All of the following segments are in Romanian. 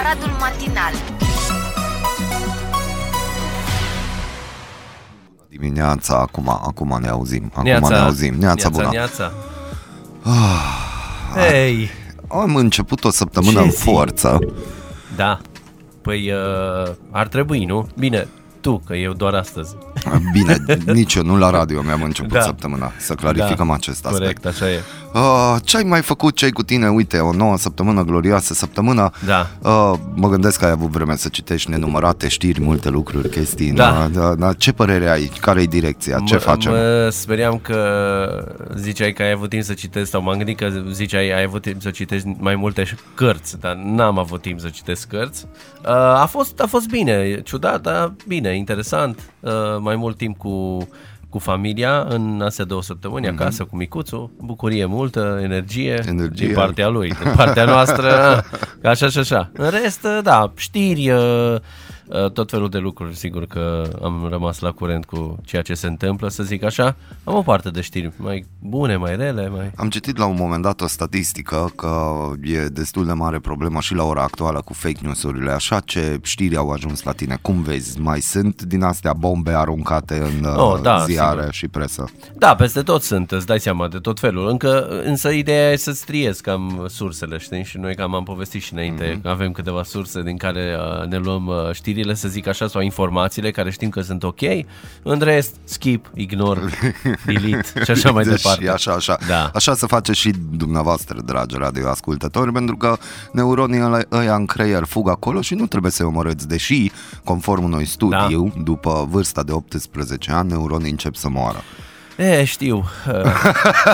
Aradul Matinal Dimineața, acum, acum ne auzim. Acum Neața. ne auzim. Neața, bună. Neața. Ah, Hei, am început o săptămână Ce în zi? forță. da. Păi uh, ar trebui, nu? Bine, tu, că eu doar astăzi. Bine, nici eu nu la radio mi-am început Da. săptămâna. Să clarificăm da, acest aspect. Corect, așa e. Uh, ce ai mai făcut, ce ai cu tine? Uite, o nouă săptămână, glorioasă săptămână. Da. Uh, mă gândesc că ai avut vreme să citești nenumărate știri, multe lucruri, chestii. Da. Da, da, ce părere ai? Care e direcția? Ce mă, facem? Mă speriam că ziceai că ai avut timp să citești sau m-am gândit că ziceai ai avut timp să citești mai multe ș- cărți, dar n-am avut timp să citesc cărți. Uh, a, fost, a fost bine, ciudat, dar bine, interesant. Uh, mai mult timp cu cu familia în astea două săptămâni mm-hmm. acasă cu micuțul, bucurie multă, energie, Energie. din partea lui, din partea noastră, așa și așa. În rest, da, știri, uh, uh, tot felul de lucruri, sigur că am rămas la curent cu ceea ce se întâmplă, să zic așa. Am o parte de știri mai bune, mai rele, mai... Am citit la un moment dat o statistică că e destul de mare problemă și la ora actuală cu fake news-urile. Așa ce știri au ajuns la tine? Cum vezi? Mai sunt din astea bombe aruncate în Oh, uh, da, ziare sigur. și presă? Da, peste tot sunt, îți dai seama de tot felul. Încă, însă ideea e să-ți triezi cam sursele, știi? Și noi cam am povestit și înainte, mm-hmm. avem câteva surse din care uh, ne luăm uh, știrile, să zic așa, sau informațiile care știm că sunt ok. În rest, skip, ignore, delete și așa mai Deci, departe. Așa, așa. Da. Așa să face și dumneavoastră, dragi radioascultători, pentru că neuronii ăla- ăia în creier fug acolo și nu trebuie să-i omorâți, deși, conform unui studiu, da. după vârsta de 18 ani, neuronii încep să moară. E, știu. Uh,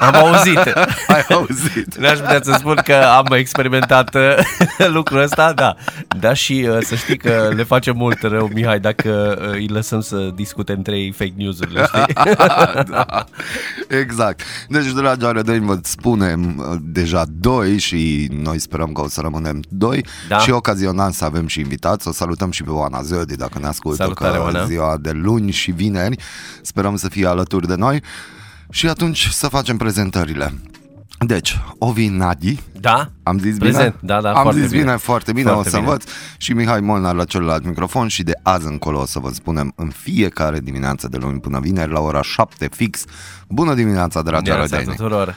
am auzit. Ai auzit? N-aș putea să spun că am experimentat uh, lucrul ăsta, da. Da, și uh, să știi că le face mult rău, Mihai, dacă uh, îi lăsăm să discute între ei fake news-urile, știi? da, exact. Deci, dragi arădeni, vă spunem uh, deja doi și noi sperăm că o să rămânem doi Da. și ocazional să avem și invitați. O salutăm și pe Oana Zădi dacă ne ascultă Salutare, că Oana. ziua de luni și vineri. Sperăm să fie alături de noi și atunci să facem prezentările. Deci, Ovi Nadi, Da? am zis Prezent, bine? da, da, Am foarte zis bine, bine. foarte bine, Foarte o să bine. învăț. Și Mihai Molnar la celălalt microfon și de azi încolo o să vă spunem în fiecare dimineață de luni până vineri la ora 7 fix. Bună dimineața, dragi Neața arădeni! tuturor.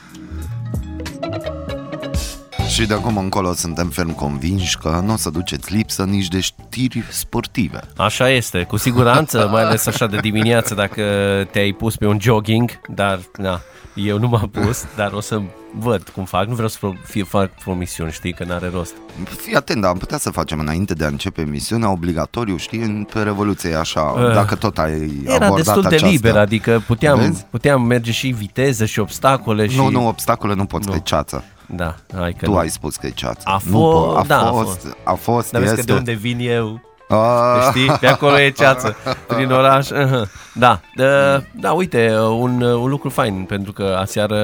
Și de acum încolo suntem ferm convinși că nu o să duceți lipsă nici de știri sportive. Așa este, cu siguranță, mai ales așa de dimineață dacă te-ai pus pe un jogging, dar na, eu nu m-am pus, dar o să văd cum fac. Nu vreau să pro- fie, fac promisiuni, știi, că n-are rost. Fii atent, dar am putea să facem înainte de a începe emisiunea obligatoriu, știi, în- pe Revoluție, așa, Uh, dacă tot ai Era abordat destul de această... liber, adică puteam, Vezi? puteam merge și viteză și obstacole și... Nu, nu, obstacole nu poți, Nu. că e ceață. Da, hai că Tu nu. ai spus că e ceață. A Nu fost- po- a da, a fost, fost. a fost, Dar vezi că este. de unde vin eu, Ah. știi? Pe acolo e ceață, prin oraș. uh-huh. Da, da, da, uite, un, un lucru fain, pentru că aseară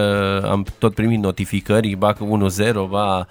am tot primit notificări, ba că 1-0, ba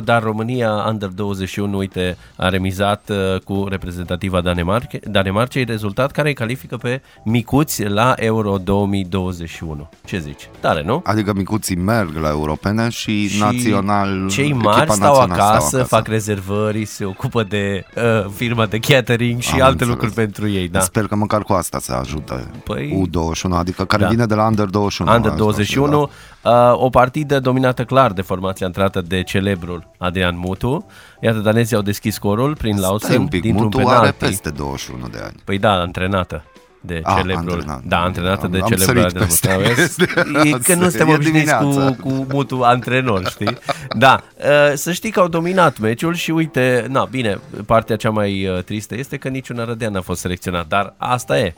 1-1, dar România Under 21, uite, a remizat uh, cu reprezentativa Danemarca, Danemarcei, rezultat care îi califică pe micuți la Euro 2021. Ce zici? Tare, nu? Adică micuții merg la europene și, Și național Cei mari echipa stau națională acasă, stau fac rezervări, se ocupă de uh, firma de catering și Am alte înțeles. lucruri pentru ei. Da. Sper că măcar cu asta se ajută Păi- U21, adică care Da. vine de la Under 21. Under asta, 21, da. uh, o partidă dominată clar de formația intrată de celebrul Adrian Mutu. Iată, danezii au deschis scorul prin Stai Lausen un pic, dintr-un Mutu penalti. are peste 21 de ani. Păi da, antrenată de Ah, celebrul. antrenată. Da, antrenată Am- de am celebrul sărit Adrian peste Mutu. Vezi? chestia E că nu asta. suntem E obișnuiți cu, dimineața. cu Mutu antrenor, știi? Da, uh, să știi că au dominat meciul și uite, na, bine, partea cea mai uh, tristă este că niciun arădean n-a fost selecțat, dar asta e.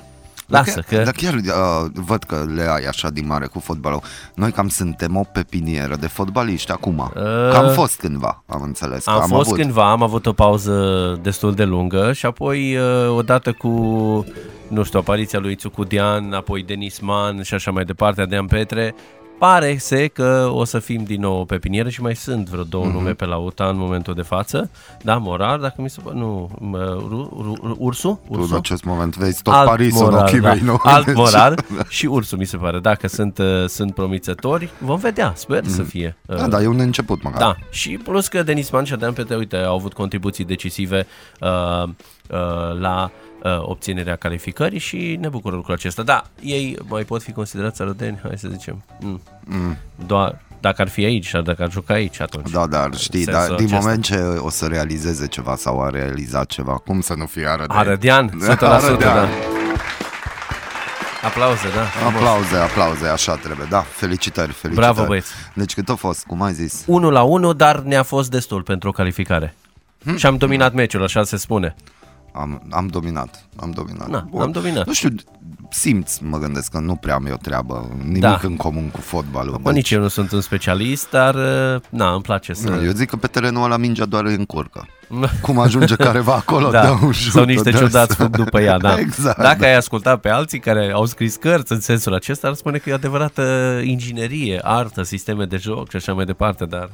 Lasă Dar că... Dar chiar uh, văd că le ai așa din mare cu fotbalul. Noi cam suntem o pepinieră de fotbaliști acum. Uh, Că am fost cândva, am înțeles. că Am, am fost avut. cândva, am avut o pauză destul de lungă și apoi uh, odată cu, nu știu, apariția lui Țucudian, apoi Denis Man și așa mai departe, Adrian Petre, pare se că o să fim din nou pe pinieră și mai sunt vreo două mm-hmm. nume pe la UTA în momentul de față. Da, Morar, dacă mi se pare, nu, mă, ru, ru, Ursu? Ursu? Tu în acest moment vezi tot alt Parisul morar, în ochii da. mei, nu? Alt deci- Morar și Ursu, mi se pare. Dacă sunt, uh, sunt promițători, vom vedea, sper mm. să fie. Da, uh, da, e un început măcar. Da, și plus că Denis Man și Adrian Pete, uite, au avut contribuții decisive uh, uh, la uh, obținerea calificării și ne bucură lucrul acesta. Da, ei mai pot fi considerați arădeni, hai să zicem. Mm. Mm. Doar dacă ar fi aici sau dacă ar juca aici atunci. Da, dar știi, da, din acesta. moment ce o să realizeze ceva sau a realizat ceva, cum să nu fie arădean? Arădean, 100%, arădean. da. Aplauze, da. Aplauze, aplauze, așa trebuie, da. Felicitări, felicitări. Bravo, băieți. Deci cât a fost, cum ai zis? 1 la 1, dar ne-a fost destul pentru o calificare. Hmm. Și am dominat meciul, așa se spune. Am, am dominat, am dominat. Na, Bun. am dominat. Nu știu, simți, mă gândesc că nu prea am eu treabă, nimic da. în comun cu fotbalul. Bă, deci... Nici eu nu sunt un specialist, dar uh, na, îmi place să... Eu zic că pe terenul ăla mingea doar încurcă. Cum ajunge careva acolo, da. dă un șut, Sau niște ciudați fug după ea, da. exact. Dacă ai ascultat pe alții care au scris cărți în sensul acesta, ar spune că e o adevărată inginerie, artă, sisteme de joc și așa mai departe, dar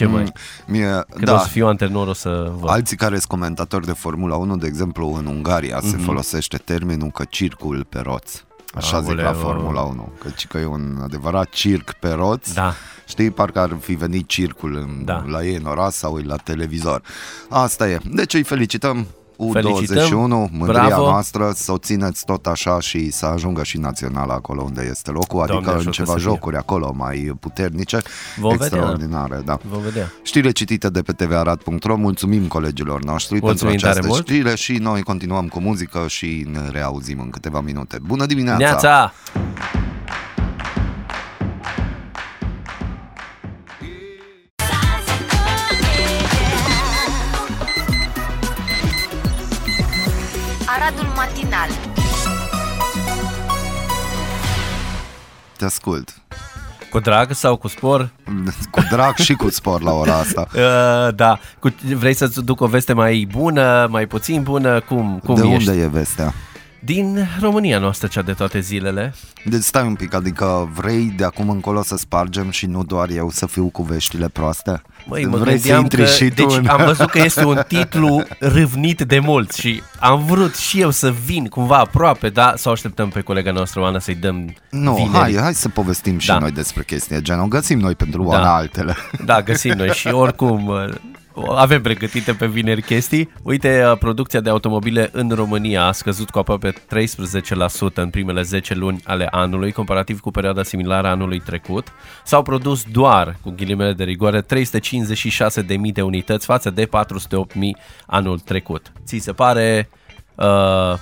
ce mai? Mm, mie, Când da. o să fiu antrenor o să văd. Alții care sunt comentatori de Formula 1, de exemplu în Ungaria mm-hmm. se mhm. folosește termenul că circul pe roți. Așa Aoleu. zic la Formula 1, căci că e un adevărat circ pe roți. Da. Știi, parcă ar fi venit circul în, da. la ei în oraș sau la televizor. Asta e. Deci îi felicităm U21, mândria bravo. noastră, să o țineți tot așa și să ajungă și naționala acolo unde este locul, Doamne adică în ceva jocuri fie. acolo mai puternice, Vom extraordinare. Vedea. Da. Vom vedea. Știre citite de pe tvarat.ro, mulțumim colegilor noștri Mulțumim pentru această știre și noi continuăm cu muzică și ne reauzim în câteva minute. Bună dimineața! Neața! Aradul Matinal Te ascult. Cu drag sau cu spor? Cu drag și cu spor la ora asta. Uh, da. Cu, vrei să-ți duc o veste mai bună, mai puțin bună? Cum, cum De ești? unde e vestea? Din România noastră, cea de toate zilele. Deci stai un pic, adică vrei de acum încolo să spargem și nu doar eu să fiu cu veștile proaste? Măi, mă vrei gândeam că, și tu deci în... am văzut că este un titlu râvnit de mult și am vrut și eu să vin cumva aproape, da, să o așteptăm pe colega noastră Oana să-i dăm Nu, vineri. hai, hai să povestim și da. noi despre chestia genul, găsim noi pentru Oana da. altele. Da, găsim noi și oricum avem pregătite pe vineri chestii. Uite, uh, producția de automobile în România a scăzut cu aproape 13% în primele 10 luni ale anului, comparativ cu perioada similară a anului trecut. S-au produs doar, cu ghilimele de rigoare, 356.000 de unități față de 408.000 anul trecut. Ți se pare uh,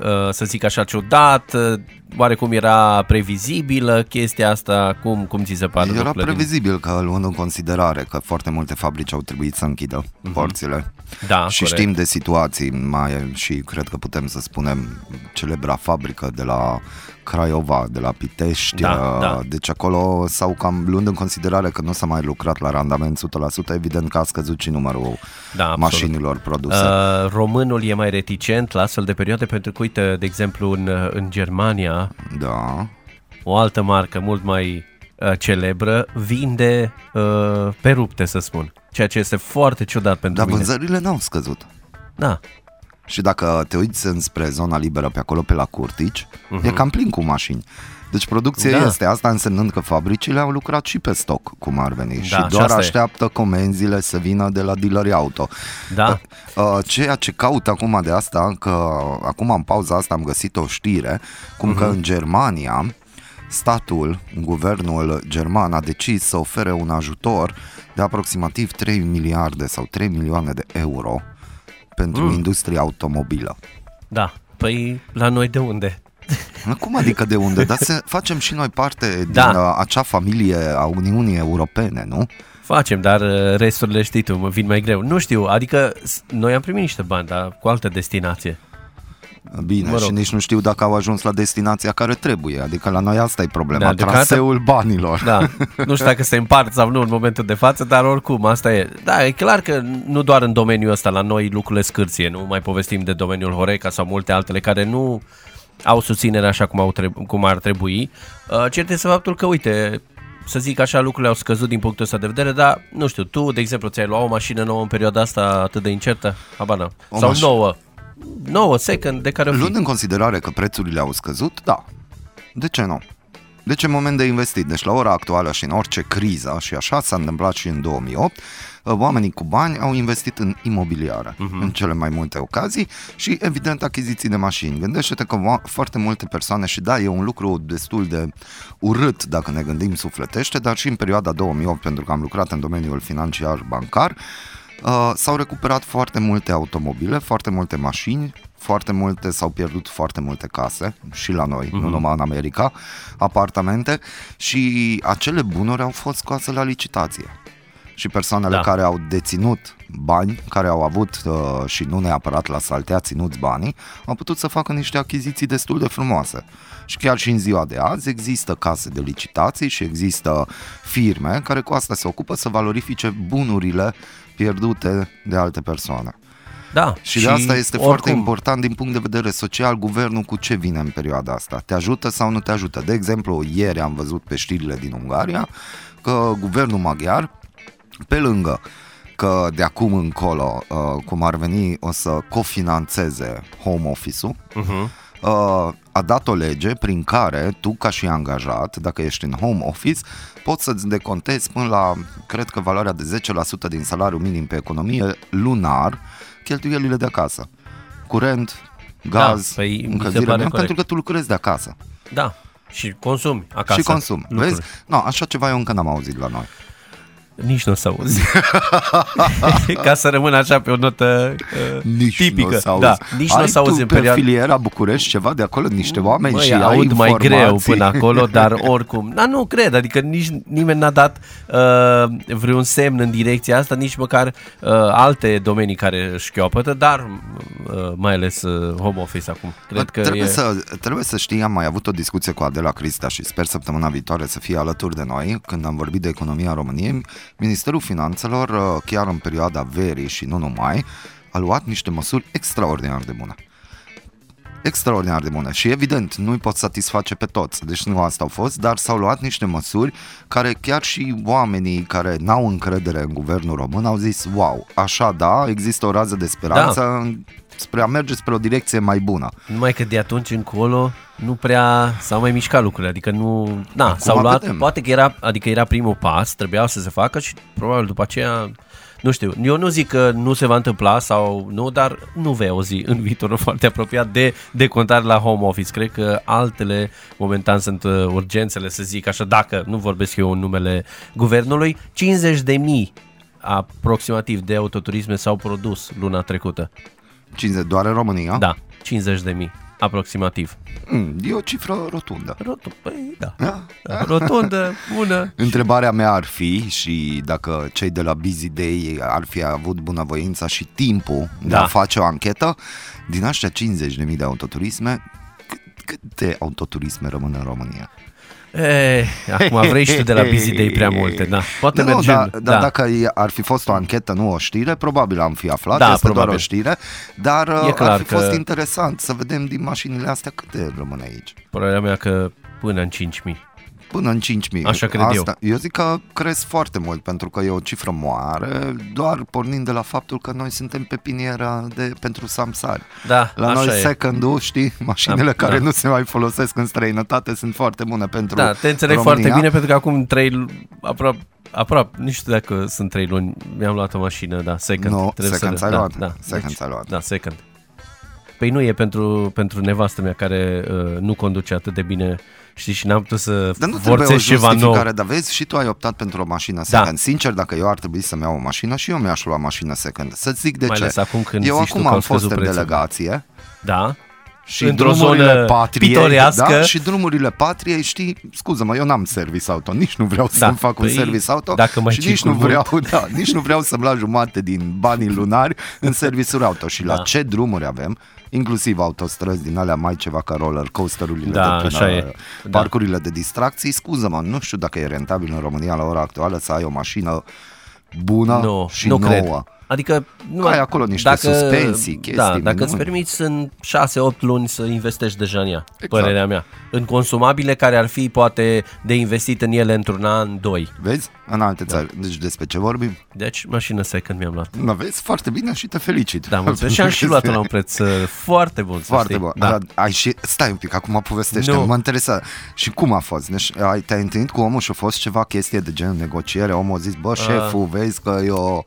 Uh, să zic așa, ciudat, uh, oarecum era previzibilă chestia asta, cum, cum ți se pare? Era previzibil că luând în considerare că foarte multe fabrici au trebuit să închidă uh-huh. porțile. Da, și corect. știm de situații, mai și cred că putem să spunem celebra fabrică de la Craiova, de la Pitești, da, uh, da. deci acolo s-au cam luând în considerare că nu s-a mai lucrat la randament 100%, evident că a scăzut și numărul da, mașinilor produse. Uh, românul e mai reticent la astfel de perioade pentru că, uite, de exemplu, în, în Germania, da. o altă marcă mult mai uh, celebră vinde uh, pe rupte, să spun. Ceea ce este foarte ciudat pentru Dar mine. Dar vânzările n-au scăzut. Da, și dacă te uiți înspre zona liberă pe acolo, pe la Curtici, uh-huh. e cam plin cu mașini. Deci producția da. este asta însemnând că fabricile au lucrat și pe stoc, cum ar veni, da, și doar și așteaptă e. comenzile să vină de la dealeri auto. Da. Uh, ceea ce caut acum de asta, că acum în pauza asta am găsit o știre, cum uh-huh. că în Germania statul, guvernul german a decis să ofere un ajutor de aproximativ 3 miliarde sau 3 milioane de euro pentru mm. industria automobilă. Da, păi la noi de unde? Cum adică de unde? Dar să facem și noi parte da. din uh, acea familie a Uniunii Europene, nu? Facem, dar uh, resturile știi tu, mă vin mai greu. Nu știu, adică noi am primit niște bani, dar cu altă destinație. Bine, mă rog. și nici nu știu dacă au ajuns la destinația care trebuie. Adică la noi asta e problema, da, traseul banilor. Da, nu știu dacă se împart sau nu în momentul de față, dar oricum, asta e. Da, e clar că nu doar în domeniul ăsta, la noi lucrurile scârție, nu mai povestim de domeniul Horeca sau multe altele care nu au susținere așa cum, au trebu- cum ar trebui. Uh, cert este faptul că, uite, să zic așa, lucrurile au scăzut din punctul ăsta de vedere, dar, nu știu, tu, de exemplu, ți-ai luat o mașină nouă în perioada asta atât de incertă? Habana. Sau maș- nouă? Nouă, second, de care o fi. Luând în considerare că prețurile au scăzut, da. De ce nu? Deci e moment de investit. Deci la ora actuală și în orice criză, și așa s-a întâmplat și în 2008, oamenii cu bani au investit în imobiliare uh-huh. în cele mai multe ocazii și evident achiziții de mașini. Gândește-te că wa- foarte multe persoane și da, e un lucru destul de urât dacă ne gândim sufletește, dar și în perioada 2008, pentru că am lucrat în domeniul financiar bancar, Uh, s-au recuperat foarte multe automobile, foarte multe mașini, foarte multe, s-au pierdut foarte multe case și la noi, mm-hmm. nu numai în America, apartamente și acele bunuri au fost scoase la licitație. Și persoanele Da. care au deținut bani, care au avut uh, și nu neapărat la saltea ținuți banii, au putut să facă niște achiziții destul de frumoase. Și chiar și în ziua de azi există case de licitații și există firme care cu asta se ocupă să valorifice bunurile pierdute de alte persoane. Da. Și, și de asta este oricum... foarte oricum, important din punct de vedere social, guvernul cu ce vine în perioada asta. Te ajută sau nu te ajută? De exemplu, ieri am văzut pe știrile din Ungaria că guvernul maghiar, pe lângă că de acum încolo, uh, cum ar veni, o să cofinanțeze home office-ul, Uh-huh. uh, a dat o lege prin care tu, ca și angajat, dacă ești în home office, poți să-ți decontezi până la, cred că valoarea de 10% din salariul minim pe economie lunar, cheltuielile de acasă. Curent, gaz, Da, păi, mi se încălzire, pare nu? corect. pentru că tu lucrezi de acasă Da. Și consumi acasă. și consum. lucruri. Vezi? No, așa ceva eu încă n-am auzit la noi. Nici nu o să auzi. Ca să rămân așa pe o notă uh, Nici tipică. nu o să auzi. Da, nici nu o Ai să auzi tu în pe perioada... filiera București ceva de acolo, niște oameni Măi, și ai aud mai greu informații. până acolo, dar oricum. Da, nu cred, adică nici nimeni n-a dat uh, vreun semn în direcția asta, nici măcar uh, alte domenii care șchiopătă, dar uh, mai ales uh, home office acum. Cred că trebuie, e... să, trebuie să știi, am mai avut o discuție cu Adela Crista și sper săptămâna viitoare să fie alături de noi când am vorbit de economia României. Ministerul Finanțelor, uh, chiar în perioada verii și nu numai, a luat niște măsuri extraordinar de bune. Extraordinar de bune și evident nu-i pot satisface pe toți, deci nu asta au fost, dar s-au luat niște măsuri care chiar și oamenii care n-au încredere în guvernul român au zis wow, așa da, există o rază de speranță da. spre a merge spre o direcție mai bună. Numai că de atunci încolo nu prea s-au mai mișcat lucrurile, adică nu... Na, s-au luat, vedem. poate că era, adică era primul pas, trebuia să se facă și probabil după aceea, nu știu, eu nu zic că nu se va întâmpla sau nu, dar nu vei auzi în viitorul foarte apropiat de decontare la home office. Cred că altele momentan sunt uh, urgențele, să zic așa, dacă nu vorbesc eu în numele guvernului, 50 de mii aproximativ de autoturisme s-au produs luna trecută. 50 doar în România? Da, 50 de mii aproximativ. Mm, e o cifră rotundă. Rotund, păi da. Da? da. Rotundă, bună. Întrebarea mea ar fi și dacă cei de la Busy Day ar fi avut bunăvoința și timpul de Da. a face o anchetă, din aștia 50.000 de autoturisme, cât- câte autoturisme rămân în România? E, acum vrei și tu de la Busy Day prea multe, da. Poate nu, mergem. dar da. dacă e- ar fi fost o anchetă, nu o știre, probabil am fi aflat, Da, este doar probabil. o știre, dar uh, E clar ar fi că- fost interesant să vedem din mașinile astea câte rămân aici. Părerea mea că până în 5.000. Până în 5.000. Așa cred eu. Eu zic că cresc foarte mult pentru că e o cifră mare, doar pornind de la faptul că noi suntem pe piniera de, pentru samsari. Da, La așa noi e. second știi, mașinile Da, care da. nu se mai folosesc în străinătate sunt foarte bune pentru Da, te înțeleg România. foarte bine pentru că acum 3 aproape aproape, nu știu dacă sunt 3 luni, mi-am luat o mașină, da, second. Nu, Trebuie second să, ți-ai da, luat. Da, Second ți-ai luat. Da, second. Păi nu e pentru, pentru nevastă mea care uh, nu conduce atât de bine, știi, și n-am putut să Dar nu trebuie o forțez ceva nou. justificare, dar vezi, și tu ai optat pentru o mașină second. Sincer, dacă eu ar trebui să-mi iau o mașină și eu mi-aș lua mașină second. Să-ți zic de Mai ce. ales acum când eu zici tu acum că au am fost scăzut în prețurile. delegație Da, și Într-o drumurile zonă patriei, pitorească. Da, și drumurile patriei, știi, scuză-mă, eu n-am service auto, nici nu vreau Da, să-mi fac un păi, service auto dacă mai și nici nu, circul vreau, da, nici nu vreau să-mi la jumate din banii lunari în serviciuri auto. Și la Da. ce drumuri avem, inclusiv autostrăzi din alea mai ceva ca roller coasterurile Da, de așa e. Da. parcurile de distracții, scuză-mă, nu știu dacă e rentabil în România la ora actuală să ai o mașină bună Nu, și nu nouă. cred. Adică nu Ai acolo niște suspensii, chestii Da, dacă minuni. îți permiți în 6-8 luni să investești deja în ea, Exact. exact. părerea mea. În consumabile care ar fi poate de investit în ele într-un an, doi. Vezi? În alte țări. Deci despre ce vorbim? Deci mașină second mi-am luat. Nu vezi? Foarte bine și te felicit. Da, mulțumesc. Și am și luat la un preț uh, foarte bun, să Foarte știi. bun. Da. Dar ai și, stai un pic, acum povestește Nu. mă interesa. Și cum a fost? Deci, ai, te-ai întâlnit cu omul și a fost ceva chestie de gen negociere? Omul a zis, bă, șeful, vezi că eu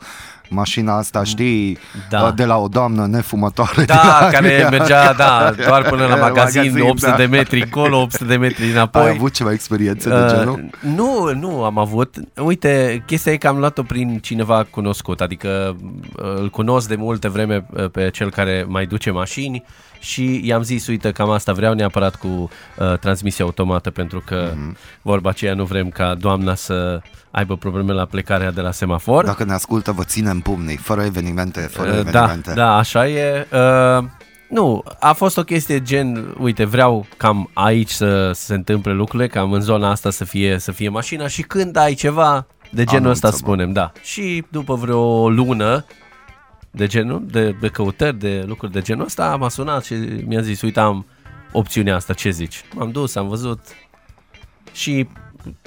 mașina asta, știi, Da. de la o doamnă nefumătoare Da, din care Anglia. mergea, da, doar până la magazin, Magazin, 800 da. de metri încolo, 800 de metri înapoi. Ai avut ceva experiențe de Uh, genul? nu, nu am avut. Uite, chestia e că am luat-o prin cineva cunoscut, adică uh, îl cunosc de multă vreme uh, pe cel care mai duce mașini și i-am zis, uite, cam asta vreau neapărat cu uh, transmisie automată pentru că Mhm. mm-hmm. vorba aceea nu vrem ca doamna să aibă probleme la plecarea de la semafor. Dacă ne ascultă, vă ținem pumnii, fără evenimente, fără Uh, evenimente. Da, da, așa e. Uh, nu, a fost o chestie gen, uite, vreau cam aici să se întâmple lucrurile, cam în zona asta să fie, să fie mașina și când ai ceva de genul ăsta Anunță-mă. spunem, da. Și după vreo lună de genul, de, de căutări, de lucruri de genul ăsta, m-a sunat și mi-a zis, uite, am opțiunea asta, ce zici? M-am dus, am văzut și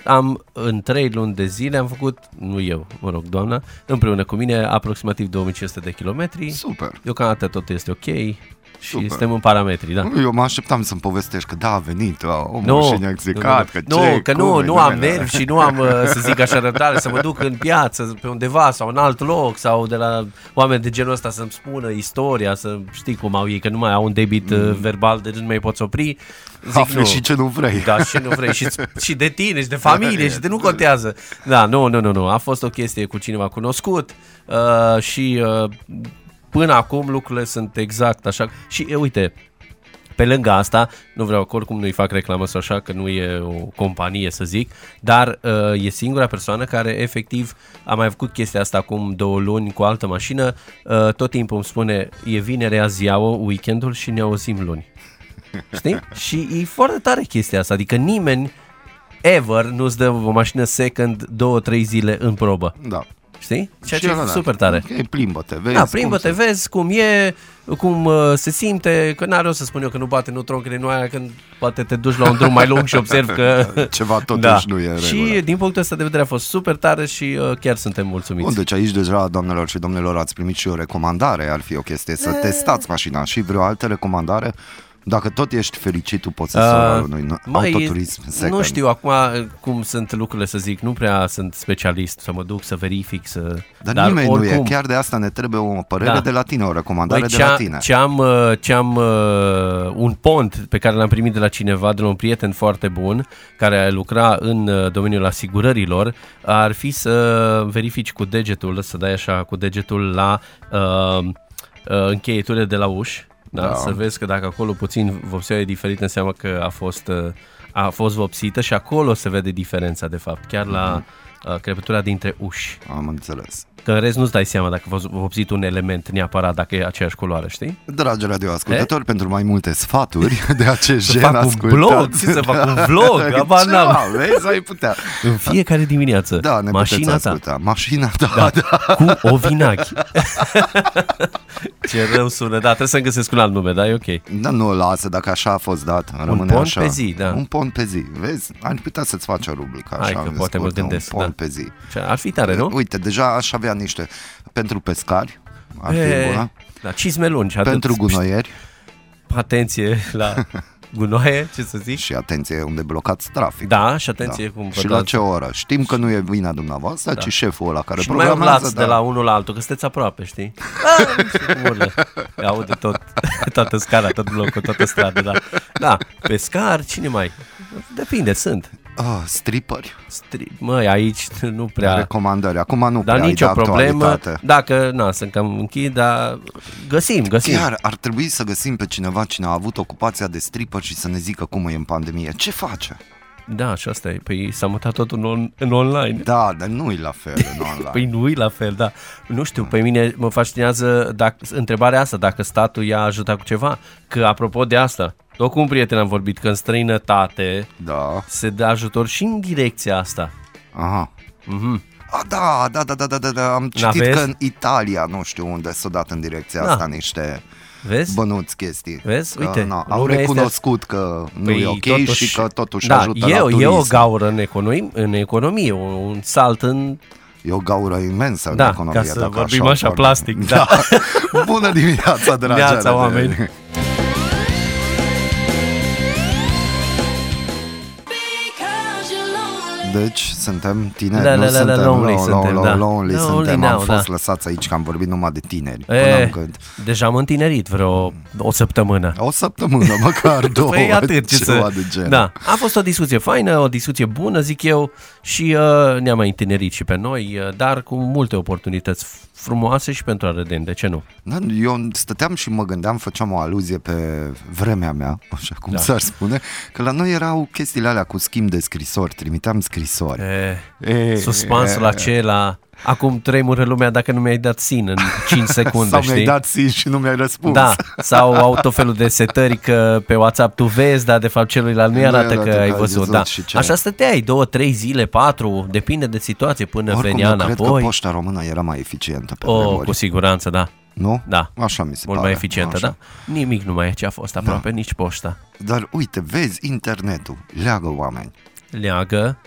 am în trei luni de zile am făcut, nu eu, mă rog, doamna, împreună cu mine aproximativ 2500 de kilometri. Super. Deocamdată tot este ok și Super. suntem în parametri, da. Eu mă așteptam să-mi povestești că da, a venit a, omul Nu, și ne-a explicat nu, că nu, ce, că cum, nu, e, nu am numele. nervi și nu am, uh, să zic așa, răbdare să mă duc în piață, pe undeva sau în alt loc sau de la oameni de genul ăsta să-mi spună istoria, să știi cum au ei, că nu mai au un debit mm. verbal de nu mai poți opri. Zic Afli nu. și ce nu vrei. Da, și nu vrei. Și, și de tine, și de familie, și de nu contează. Da, nu, nu, nu, nu. A fost o chestie cu cineva cunoscut uh, și uh, până acum lucrurile sunt exact așa. Și e, uite, pe lângă asta, nu vreau oricum nu-i fac reclamă sau așa, că nu e o companie să zic, dar uh, e singura persoană care efectiv a mai făcut chestia asta acum două luni cu altă mașină, uh, tot timpul îmi spune, e vinerea ziua, weekendul și ne auzim luni. Știi? și e foarte tare chestia asta, adică nimeni ever nu-ți dă o mașină second două, trei zile în probă. Da. Știi? Ceea Și ce e ăla, da. super tare. Ok, plimbă-te, vezi. Da, cum plimbă-te, se- vezi cum e, cum uh, se simte, că n-are o să spun eu că nu bate, nu troncă nu aia, când poate te duci la un drum mai lung și observi că... Ceva totuși nu e în Și regulă. din punctul ăsta de vedere a fost super tare și uh, chiar suntem mulțumiți. Bun, deci aici deja, doamnelor și domnilor, ați primit și o recomandare, ar fi o chestie, să testați mașina și vreo altă recomandare. Dacă tot ești fericit, tu poți să Uh, uh, unui Măi, autoturism second. nu știu acum uh, cum sunt lucrurile să zic, nu prea sunt specialist să mă duc să verific, să... Dar, nimeni nu e, oricum- chiar de asta ne trebuie o părere Da. de la tine, o recomandare Băi, de ce, la am, tine. ce am, uh, ce am uh, un pont pe care l-am primit de la cineva, de la un prieten foarte bun, care lucra în uh, domeniul asigurărilor, ar fi să verifici cu degetul, să dai așa cu degetul la uh, uh, încheieturile de la uși, da? Da. da. să vezi că dacă acolo puțin vopseaua e diferită, înseamnă că a fost, uh, a fost vopsită și acolo se vede diferența, de fapt, chiar la Mhm. uh, crepătura dintre uși. Am înțeles. Că în rest nu-ți dai seama dacă a fost vopsit un element neapărat, dacă e aceeași culoare, știi? Dragi radioascultători, pentru mai multe sfaturi de acest Să gen, fac un ascultați. blog, ce să fac un vlog, habar Ce, n-am. Vezi, ai putea. În fiecare dimineață, Da, ne mașina puteți ta asculta. Mașina, da, da. da. cu o vinaghi. Ce rău sună, da, trebuie să-mi găsesc un alt nume, da, e ok. Da, nu o lasă, dacă așa a fost dat, rămâne pont așa. pe zi, da. Un pont pe zi, vezi? Ar putea să-ți faci o rubrică așa. Hai că în poate mă scurt, gândesc, Un pont da. pe zi. Ce- Ar fi tare, nu? Uite, deja aș avea niște pentru pescari, ar fi E, bună. Da, cizme lungi. atât. Pentru gunoieri Atenție la gunoaie, ce să zic. și atenție unde blocați trafic. Da, și atenție cum vă Și la dați- ce oră? Știm că nu e vina dumneavoastră, ci șeful ăla care Și nu mai programează. urlați de la unul la altul, că sunteți aproape, știi? Ah, nu știu cum urlă. Se aude tot, toată scara, tot blocul, toată strada, da. Da, pescar, cine mai? Depinde, sunt. Ah, stripperi, Stri- Măi, aici nu prea... recomandări. Acum nu Dar prea nicio ai de problemă. actualitate. Dacă, na, sunt cam închid, dar găsim, găsim. Chiar ar trebui să găsim pe cineva cine a avut ocupația de stripper și să ne zică cum e în pandemie. Ce face? Da, și asta e. Păi s-a mutat totul în, on, în online. Da, dar nu-i la fel în online. Păi nu e la fel, da. Nu știu, pe mine mă fascinează dacă, întrebarea asta, dacă statul i-a ajutat cu ceva. Că apropo de asta, tot cu un prieten am vorbit că în străinătate Da. se dă ajutor și în direcția asta. Aha. Mhm. A, da, da, da, da, da, da, da. am citit vezi? că în Italia, nu știu unde, s-a dat în direcția Da. asta niște Vezi? bănuți chestii. Vezi? Că, Uite, na, au lumea este- recunoscut că nu Păi, e ok și că totuși da, ajută e, la o- turism. e o gaură în economie, în economie un salt în... E o gaură imensă Da, în economie. ca să dacă vorbim așa, așa vorbim. plastic, Da. Bună dimineața, dragi Neața, RDL. oameni. Deci, suntem tineri, La, nu la, la, la, suntem lonely lo- lo- suntem, lo- da. lonely Lonely suntem. now, Am da. fost lăsați aici că am vorbit numai de tineri. Până E, am când... deja am întinerit vreo o săptămână. O săptămână, măcar două, Păi atât, ce ceva să... de genul. Da, a fost o discuție faină, o discuție bună, zic eu, și uh, ne-am mai întinerit și pe noi, uh, dar cu multe oportunități frumoase și pentru a râdem, de ce nu? Da, eu stăteam și mă gândeam, făceam o aluzie pe vremea mea, așa cum Da. s-ar spune, că la noi erau chestiile alea cu schimb de scrisori, trimiteam scrisori. E, E, suspansul e, acela, acum tremură lumea dacă nu mi-ai dat sin în 5 secunde, Sau știi? mi-ai dat sim și nu mi-ai răspuns. Da, sau au tot felul de setări că pe WhatsApp tu vezi, dar de fapt celuilalt nu Nu arată arată că că ai ai văzut. văzut Da. și ce- Așa stăteai, două, trei zile, patru, depinde de situație până Oricum, venea eu cred înapoi. că poșta română era mai eficientă pe Oh, vremuri. cu siguranță, da. Nu? Da. Așa mi se Mult pare. mai eficientă, Așa. da. Nimic nu mai e ce a fost aproape, nici poșta. Dar uite, vezi, internetul leagă oameni. Leagă,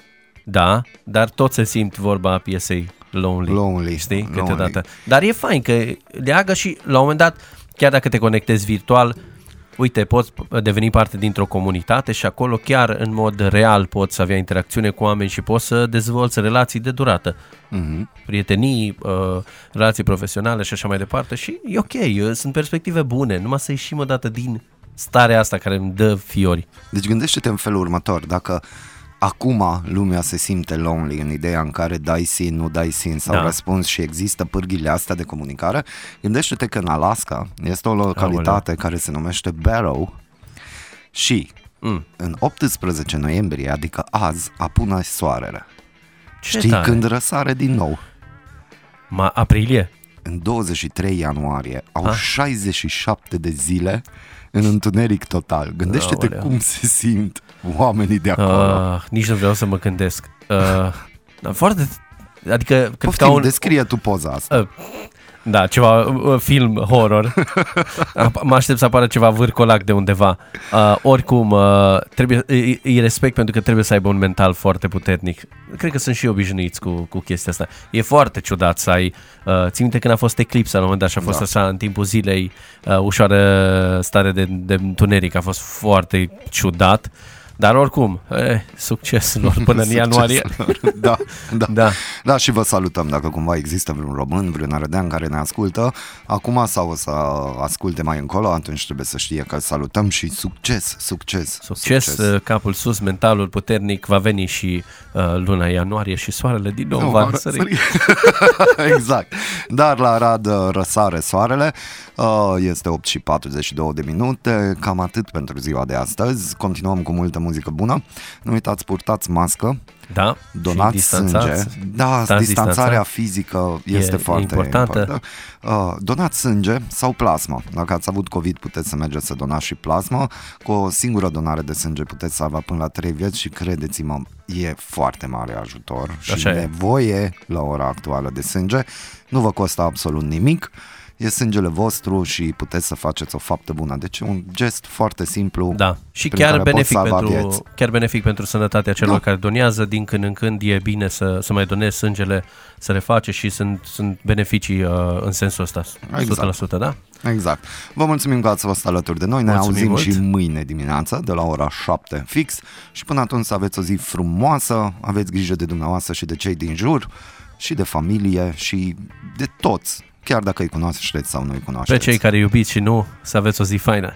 da, dar tot se simt vorba a piesei Lonely. Lonely, Știi? lonely. Câteodată. Dar e fain că leagă și la un moment dat, chiar dacă te conectezi virtual, uite, poți deveni parte dintr-o comunitate și acolo chiar în mod real poți avea interacțiune cu oameni și poți să dezvolți relații de durată. Mhm. Prietenii, uh, relații profesionale și așa mai departe și e ok, uh, sunt perspective bune, numai să ieșim odată din starea asta care îmi dă fiori. Deci gândește-te în felul următor, dacă acum lumea se simte lonely în ideea în care dai sin, nu dai sin sau Da. răspuns și există pârghile astea de comunicare, gândește-te că în Alaska este o localitate care se numește Barrow și Mm. în 18 noiembrie, adică azi, apune soarele. Ce Știi tare. când răsare din nou? Ma, aprilie? În 23 ianuarie au Ah. 67 de zile în întuneric total. Gândește-te Aoleu. cum se simt oamenii de acolo. Uh, nici nu vreau să mă gândesc. Uh, da, foarte... Adică, cred că Poftim, un... descrie tu poza asta. Uh, da, ceva uh, film horror. Ap- mă aștept să apară ceva vârcolac de undeva. Uh, oricum, uh, trebuie, îi, îi respect pentru că trebuie să aibă un mental foarte puternic. Cred că sunt și obișnuiți cu, cu chestia asta. E foarte ciudat să ai... Uh, țin minte când a fost eclipsa la un moment dat și a fost Da. așa în timpul zilei uh, ușoară stare de, de întuneric. A fost foarte ciudat. Dar oricum, eh, succes lor până în ianuarie. Succesul. da, da. Da. Da, și vă salutăm dacă cumva există vreun român, vreun arădean care ne ascultă. Acum sau o să asculte mai încolo, atunci trebuie să știe că îl salutăm și succes, succes. Succes, succes. capul sus, mentalul puternic, va veni și uh, luna ianuarie și soarele din nou Nu, va va răsări. răsări. exact. Dar la Arad uh, răsare soarele, uh, este 8 și 42 de minute, cam atât pentru ziua de astăzi. Continuăm cu multă muzică bună. Nu uitați, purtați mască, Da, donați și sânge. distanțați. Da, Stați distanțarea distanțat. fizică este E foarte importantă. importantă. Uh, donați sânge sau plasmă. Dacă ați avut COVID, puteți să mergeți să donați și plasmă. Cu o singură donare de sânge puteți salva până la 3 vieți și credeți-mă, e foarte mare ajutor și Așa e. nevoie la ora actuală de sânge. Nu vă costă absolut nimic. E sângele vostru și puteți să faceți o faptă bună. Deci e un gest foarte simplu. Da, și prin chiar care poți benefic, salva pentru, vieți. chiar benefic pentru sănătatea celor Da. care donează. Din când în când e bine să, să mai donezi sângele, să reface și sunt, sunt beneficii uh, în sensul ăsta, 100%, Exact. da? Exact. Vă mulțumim că ați fost alături de noi. Ne Mulțumim auzim mult. și mâine dimineața de la ora 7 fix și până atunci să aveți o zi frumoasă, aveți grijă de dumneavoastră și de cei din jur și de familie și de toți, chiar dacă îi cunoașteți sau nu îi cunoașteți. Pe cei care iubiți și nu, să aveți o zi faină!